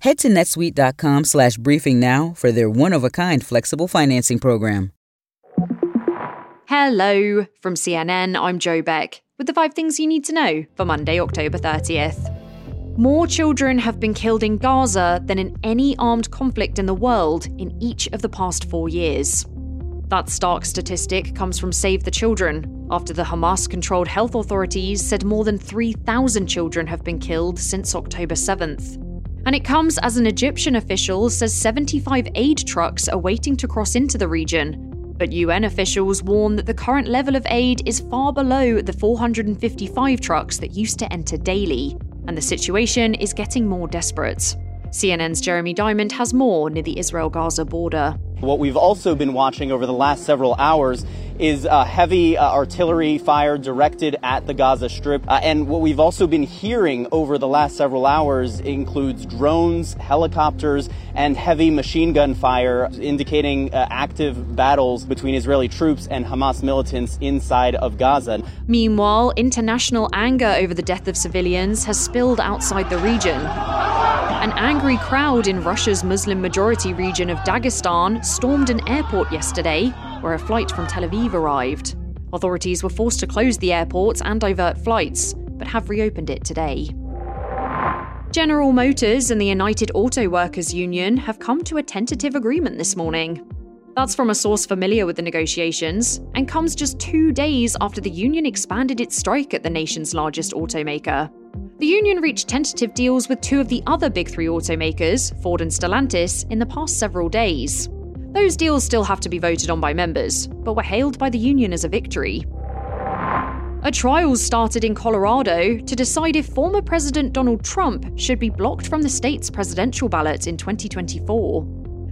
Head to netsuite.com slash briefing now for their one-of-a-kind flexible financing program. Hello from CNN, I'm Joe Beck with the five things you need to know for Monday, October 30th. More children have been killed in Gaza than in any armed conflict in the world in each of the past four years. That stark statistic comes from Save the Children, after the Hamas controlled health authorities said more than 3,000 children have been killed since October 7th. And it comes as an Egyptian official says 75 aid trucks are waiting to cross into the region. But UN officials warn that the current level of aid is far below the 455 trucks that used to enter daily, and the situation is getting more desperate. CNN's Jeremy Diamond has more near the Israel Gaza border. What we've also been watching over the last several hours is uh, heavy uh, artillery fire directed at the Gaza Strip. Uh, and what we've also been hearing over the last several hours includes drones, helicopters, and heavy machine gun fire, indicating uh, active battles between Israeli troops and Hamas militants inside of Gaza. Meanwhile, international anger over the death of civilians has spilled outside the region. An angry crowd in Russia's Muslim majority region of Dagestan stormed an airport yesterday where a flight from Tel Aviv arrived. Authorities were forced to close the airport and divert flights, but have reopened it today. General Motors and the United Auto Workers Union have come to a tentative agreement this morning. That's from a source familiar with the negotiations, and comes just two days after the union expanded its strike at the nation's largest automaker. The union reached tentative deals with two of the other big three automakers, Ford and Stellantis, in the past several days. Those deals still have to be voted on by members, but were hailed by the union as a victory. A trial started in Colorado to decide if former President Donald Trump should be blocked from the state's presidential ballot in 2024.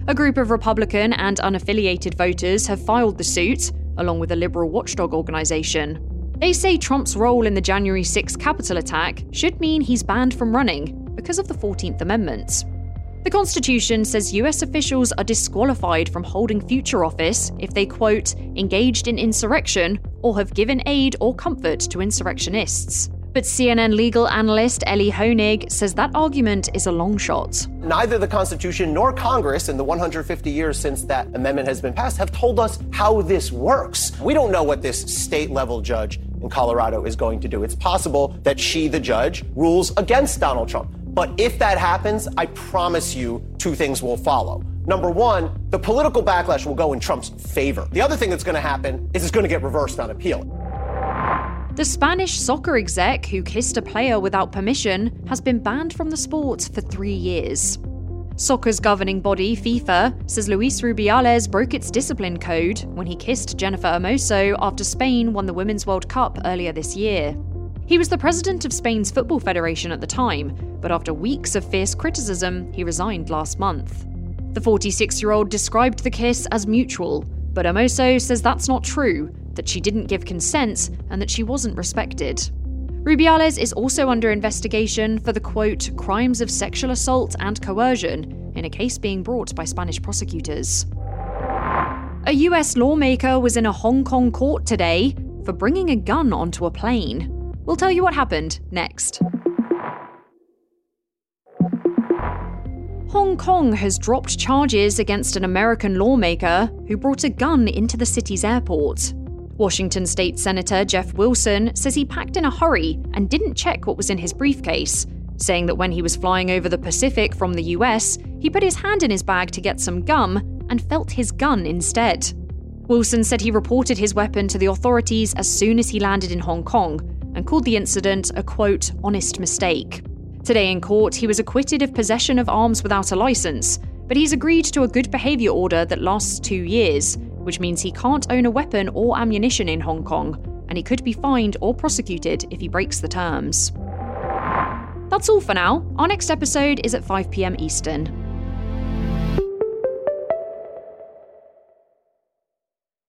A group of Republican and unaffiliated voters have filed the suit, along with a liberal watchdog organization. They say Trump's role in the January 6 Capitol attack should mean he's banned from running because of the 14th Amendment. The Constitution says US officials are disqualified from holding future office if they, quote, engaged in insurrection or have given aid or comfort to insurrectionists. But CNN legal analyst Elie Honig says that argument is a long shot. Neither the Constitution nor Congress in the 150 years since that amendment has been passed have told us how this works. We don't know what this state level judge in Colorado is going to do. It's possible that she, the judge, rules against Donald Trump. But if that happens, I promise you two things will follow. Number one, the political backlash will go in Trump's favor. The other thing that's going to happen is it's going to get reversed on appeal. The Spanish soccer exec who kissed a player without permission has been banned from the sport for three years. Soccer's governing body, FIFA, says Luis Rubiales broke its discipline code when he kissed Jennifer Hermoso after Spain won the Women's World Cup earlier this year. He was the president of Spain's Football Federation at the time, but after weeks of fierce criticism, he resigned last month. The 46 year old described the kiss as mutual, but Hermoso says that's not true, that she didn't give consent, and that she wasn't respected. Rubiales is also under investigation for the quote, crimes of sexual assault and coercion in a case being brought by Spanish prosecutors. A US lawmaker was in a Hong Kong court today for bringing a gun onto a plane. We'll tell you what happened next. Hong Kong has dropped charges against an American lawmaker who brought a gun into the city's airport. Washington State Senator Jeff Wilson says he packed in a hurry and didn't check what was in his briefcase, saying that when he was flying over the Pacific from the US, he put his hand in his bag to get some gum and felt his gun instead. Wilson said he reported his weapon to the authorities as soon as he landed in Hong Kong and called the incident a quote, honest mistake. Today in court, he was acquitted of possession of arms without a license, but he's agreed to a good behaviour order that lasts two years, which means he can't own a weapon or ammunition in Hong Kong, and he could be fined or prosecuted if he breaks the terms. That's all for now. Our next episode is at 5pm Eastern.